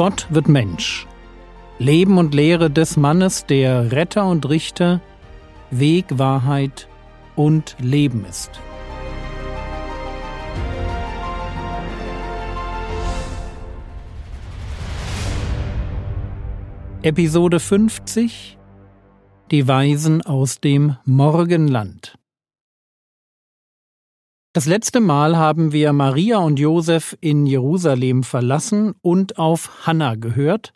Gott wird Mensch. Leben und Lehre des Mannes, der Retter und Richter, Weg, Wahrheit und Leben ist. Episode 50 Die Weisen aus dem Morgenland das letzte Mal haben wir Maria und Josef in Jerusalem verlassen und auf Hannah gehört,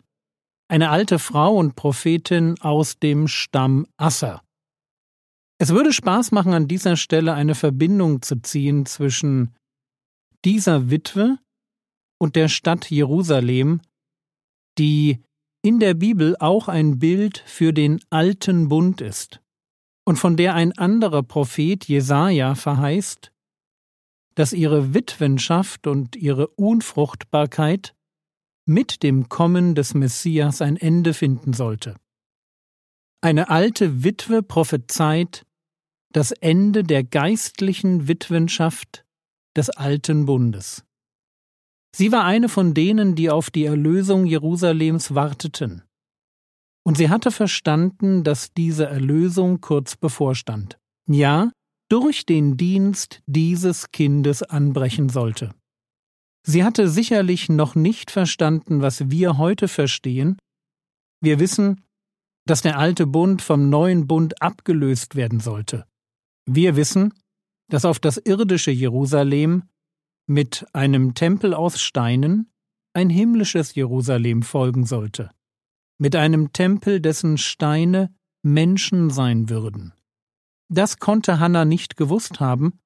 eine alte Frau und Prophetin aus dem Stamm Asser. Es würde Spaß machen, an dieser Stelle eine Verbindung zu ziehen zwischen dieser Witwe und der Stadt Jerusalem, die in der Bibel auch ein Bild für den alten Bund ist und von der ein anderer Prophet Jesaja verheißt, dass ihre Witwenschaft und ihre Unfruchtbarkeit mit dem Kommen des Messias ein Ende finden sollte. Eine alte Witwe prophezeit das Ende der geistlichen Witwenschaft des alten Bundes. Sie war eine von denen, die auf die Erlösung Jerusalems warteten. Und sie hatte verstanden, dass diese Erlösung kurz bevorstand. Ja, durch den Dienst dieses Kindes anbrechen sollte. Sie hatte sicherlich noch nicht verstanden, was wir heute verstehen. Wir wissen, dass der alte Bund vom neuen Bund abgelöst werden sollte. Wir wissen, dass auf das irdische Jerusalem mit einem Tempel aus Steinen ein himmlisches Jerusalem folgen sollte, mit einem Tempel, dessen Steine Menschen sein würden. Das konnte Hannah nicht gewusst haben,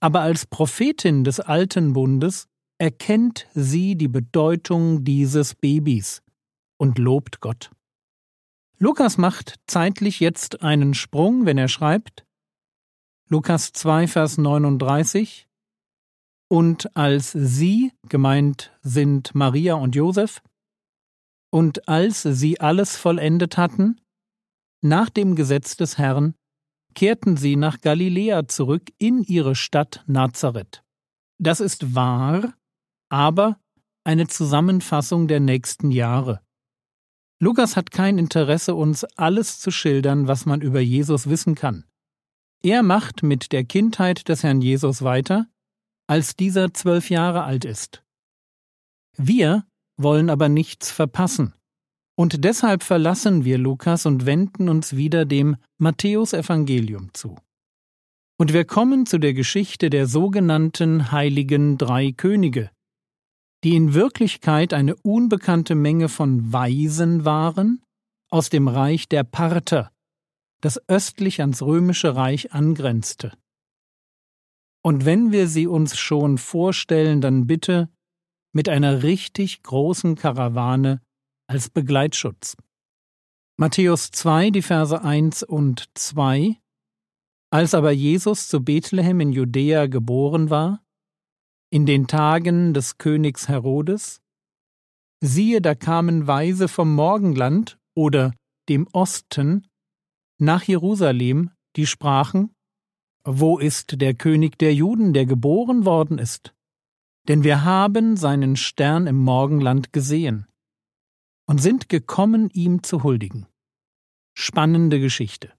aber als Prophetin des alten Bundes erkennt sie die Bedeutung dieses Babys und lobt Gott. Lukas macht zeitlich jetzt einen Sprung, wenn er schreibt, Lukas 2, Vers 39, und als sie, gemeint sind Maria und Josef, und als sie alles vollendet hatten, nach dem Gesetz des Herrn, kehrten sie nach Galiläa zurück in ihre Stadt Nazareth. Das ist wahr, aber eine Zusammenfassung der nächsten Jahre. Lukas hat kein Interesse, uns alles zu schildern, was man über Jesus wissen kann. Er macht mit der Kindheit des Herrn Jesus weiter, als dieser zwölf Jahre alt ist. Wir wollen aber nichts verpassen. Und deshalb verlassen wir Lukas und wenden uns wieder dem Matthäusevangelium zu. Und wir kommen zu der Geschichte der sogenannten heiligen drei Könige, die in Wirklichkeit eine unbekannte Menge von Weisen waren aus dem Reich der Parther, das östlich ans römische Reich angrenzte. Und wenn wir sie uns schon vorstellen, dann bitte mit einer richtig großen Karawane als Begleitschutz. Matthäus 2, die Verse 1 und 2 Als aber Jesus zu Bethlehem in Judäa geboren war, in den Tagen des Königs Herodes, siehe, da kamen Weise vom Morgenland oder dem Osten nach Jerusalem, die sprachen, Wo ist der König der Juden, der geboren worden ist? Denn wir haben seinen Stern im Morgenland gesehen und sind gekommen, ihm zu huldigen. Spannende Geschichte.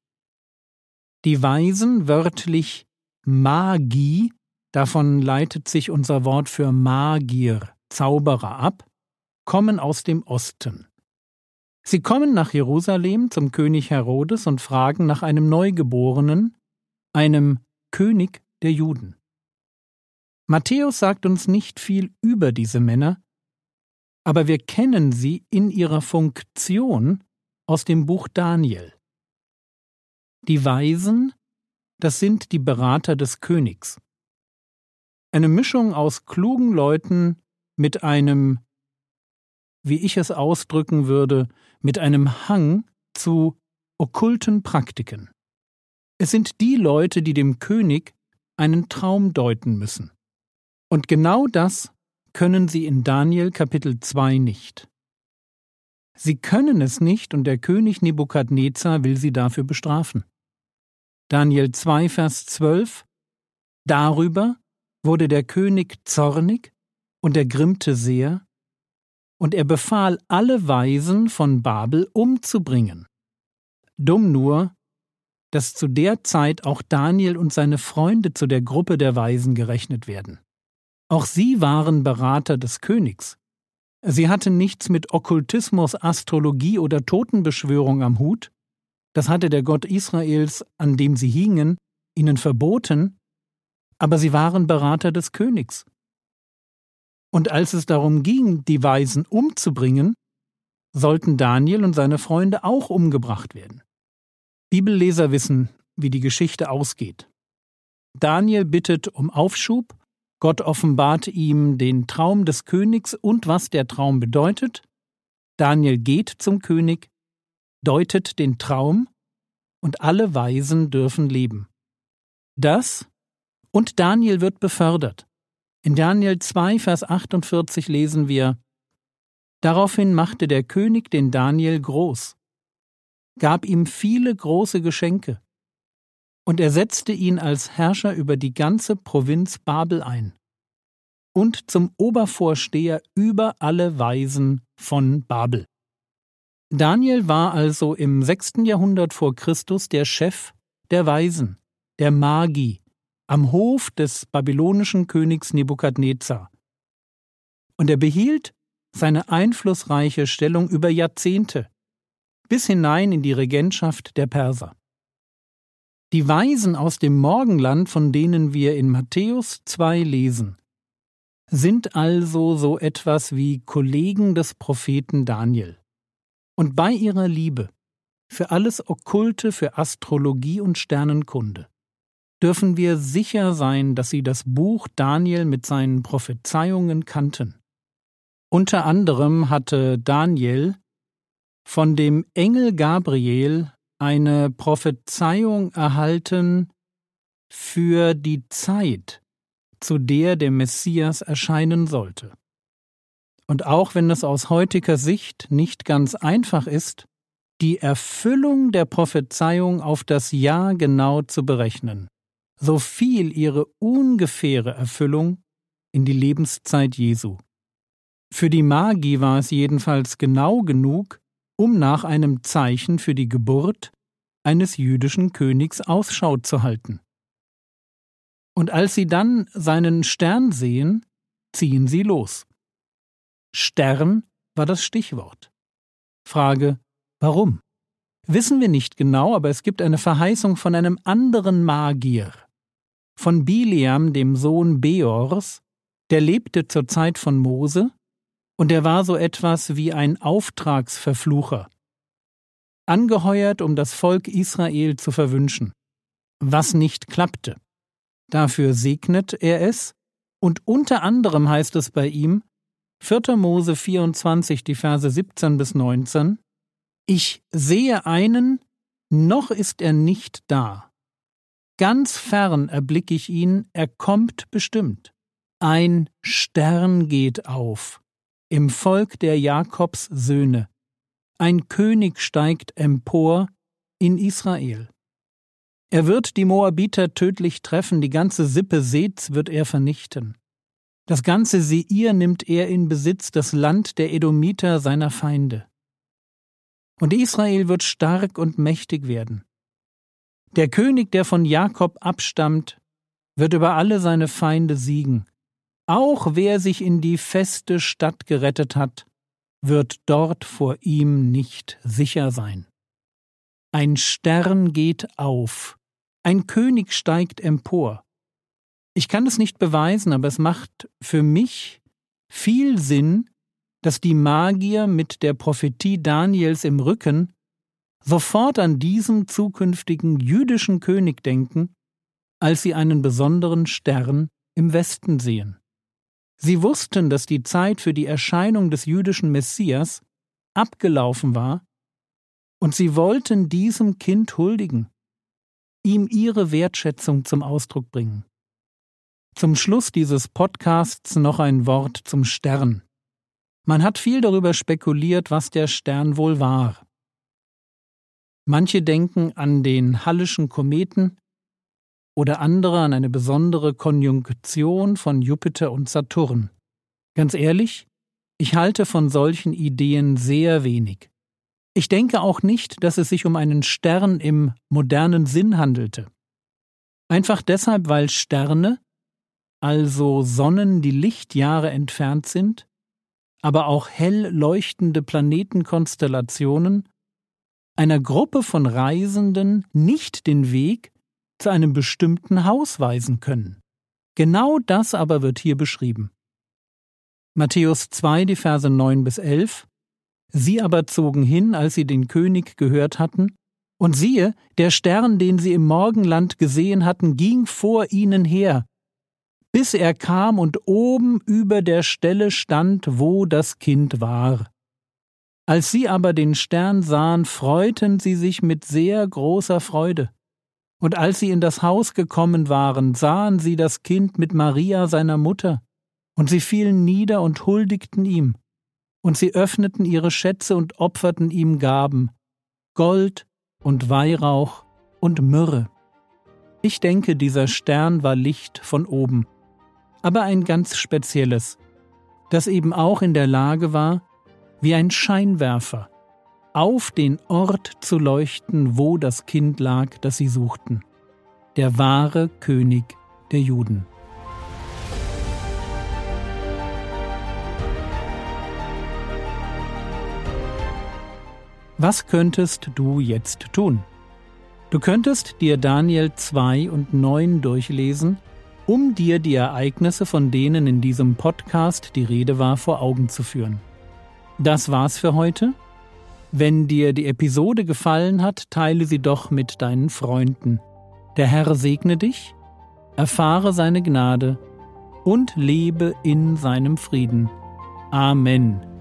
Die Weisen, wörtlich Magie, davon leitet sich unser Wort für Magier, Zauberer ab, kommen aus dem Osten. Sie kommen nach Jerusalem zum König Herodes und fragen nach einem Neugeborenen, einem König der Juden. Matthäus sagt uns nicht viel über diese Männer, aber wir kennen sie in ihrer Funktion aus dem Buch Daniel. Die Weisen, das sind die Berater des Königs. Eine Mischung aus klugen Leuten mit einem, wie ich es ausdrücken würde, mit einem Hang zu okkulten Praktiken. Es sind die Leute, die dem König einen Traum deuten müssen. Und genau das können sie in Daniel Kapitel 2 nicht. Sie können es nicht und der König Nebukadnezar will sie dafür bestrafen. Daniel 2, Vers 12 Darüber wurde der König zornig und ergrimmte sehr, und er befahl, alle Weisen von Babel umzubringen. Dumm nur, dass zu der Zeit auch Daniel und seine Freunde zu der Gruppe der Weisen gerechnet werden. Auch sie waren Berater des Königs. Sie hatten nichts mit Okkultismus, Astrologie oder Totenbeschwörung am Hut, das hatte der Gott Israels, an dem sie hingen, ihnen verboten, aber sie waren Berater des Königs. Und als es darum ging, die Weisen umzubringen, sollten Daniel und seine Freunde auch umgebracht werden. Bibelleser wissen, wie die Geschichte ausgeht. Daniel bittet um Aufschub, Gott offenbart ihm den Traum des Königs und was der Traum bedeutet. Daniel geht zum König, deutet den Traum und alle Weisen dürfen leben. Das und Daniel wird befördert. In Daniel 2, Vers 48 lesen wir Daraufhin machte der König den Daniel groß, gab ihm viele große Geschenke, und er setzte ihn als Herrscher über die ganze Provinz Babel ein und zum Obervorsteher über alle Weisen von Babel. Daniel war also im sechsten Jahrhundert vor Christus der Chef der Weisen, der Magi, am Hof des babylonischen Königs Nebukadnezar. Und er behielt seine einflussreiche Stellung über Jahrzehnte, bis hinein in die Regentschaft der Perser. Die Weisen aus dem Morgenland, von denen wir in Matthäus 2 lesen, sind also so etwas wie Kollegen des Propheten Daniel. Und bei ihrer Liebe für alles Okkulte, für Astrologie und Sternenkunde dürfen wir sicher sein, dass sie das Buch Daniel mit seinen Prophezeiungen kannten. Unter anderem hatte Daniel von dem Engel Gabriel eine Prophezeiung erhalten für die Zeit, zu der der Messias erscheinen sollte. Und auch wenn es aus heutiger Sicht nicht ganz einfach ist, die Erfüllung der Prophezeiung auf das Jahr genau zu berechnen, so fiel ihre ungefähre Erfüllung in die Lebenszeit Jesu. Für die Magi war es jedenfalls genau genug, um nach einem Zeichen für die Geburt eines jüdischen Königs Ausschau zu halten. Und als sie dann seinen Stern sehen, ziehen sie los. Stern war das Stichwort. Frage, warum? Wissen wir nicht genau, aber es gibt eine Verheißung von einem anderen Magier, von Biliam, dem Sohn Beors, der lebte zur Zeit von Mose, und er war so etwas wie ein Auftragsverflucher, angeheuert, um das Volk Israel zu verwünschen, was nicht klappte. Dafür segnet er es, und unter anderem heißt es bei ihm, 4. Mose 24, die Verse 17 bis 19 Ich sehe einen, noch ist er nicht da. Ganz fern erblicke ich ihn, er kommt bestimmt. Ein Stern geht auf, im Volk der Jakobs Söhne. Ein König steigt empor in Israel. Er wird die Moabiter tödlich treffen, die ganze Sippe Seths wird er vernichten. Das ganze Seir nimmt er in Besitz, das Land der Edomiter seiner Feinde. Und Israel wird stark und mächtig werden. Der König, der von Jakob abstammt, wird über alle seine Feinde siegen. Auch wer sich in die feste Stadt gerettet hat, wird dort vor ihm nicht sicher sein. Ein Stern geht auf, ein König steigt empor. Ich kann es nicht beweisen, aber es macht für mich viel Sinn, dass die Magier mit der Prophetie Daniels im Rücken sofort an diesen zukünftigen jüdischen König denken, als sie einen besonderen Stern im Westen sehen. Sie wussten, dass die Zeit für die Erscheinung des jüdischen Messias abgelaufen war, und sie wollten diesem Kind huldigen, ihm ihre Wertschätzung zum Ausdruck bringen. Zum Schluss dieses Podcasts noch ein Wort zum Stern. Man hat viel darüber spekuliert, was der Stern wohl war. Manche denken an den Hallischen Kometen oder andere an eine besondere Konjunktion von Jupiter und Saturn. Ganz ehrlich, Ich halte von solchen Ideen sehr wenig. Ich denke auch nicht, dass es sich um einen Stern im modernen Sinn handelte. Einfach deshalb, weil Sterne, also Sonnen, die Lichtjahre entfernt sind, aber auch hell leuchtende Planetenkonstellationen, einer Gruppe von Reisenden nicht den Weg zu einem bestimmten Haus weisen können. Genau das aber wird hier beschrieben. Matthäus 2, die Verse 9 bis 11. Sie aber zogen hin, als sie den König gehört hatten, und siehe, der Stern, den sie im Morgenland gesehen hatten, ging vor ihnen her, bis er kam und oben über der Stelle stand, wo das Kind war. Als sie aber den Stern sahen, freuten sie sich mit sehr großer Freude. Und als sie in das Haus gekommen waren, sahen sie das Kind mit Maria seiner Mutter, und sie fielen nieder und huldigten ihm, und sie öffneten ihre Schätze und opferten ihm Gaben, Gold und Weihrauch und Myrrhe. Ich denke, dieser Stern war Licht von oben, aber ein ganz spezielles, das eben auch in der Lage war, wie ein Scheinwerfer, auf den Ort zu leuchten, wo das Kind lag, das sie suchten, der wahre König der Juden. Was könntest du jetzt tun? Du könntest dir Daniel 2 und 9 durchlesen, um dir die Ereignisse, von denen in diesem Podcast die Rede war, vor Augen zu führen. Das war's für heute. Wenn dir die Episode gefallen hat, teile sie doch mit deinen Freunden. Der Herr segne dich, erfahre seine Gnade und lebe in seinem Frieden. Amen.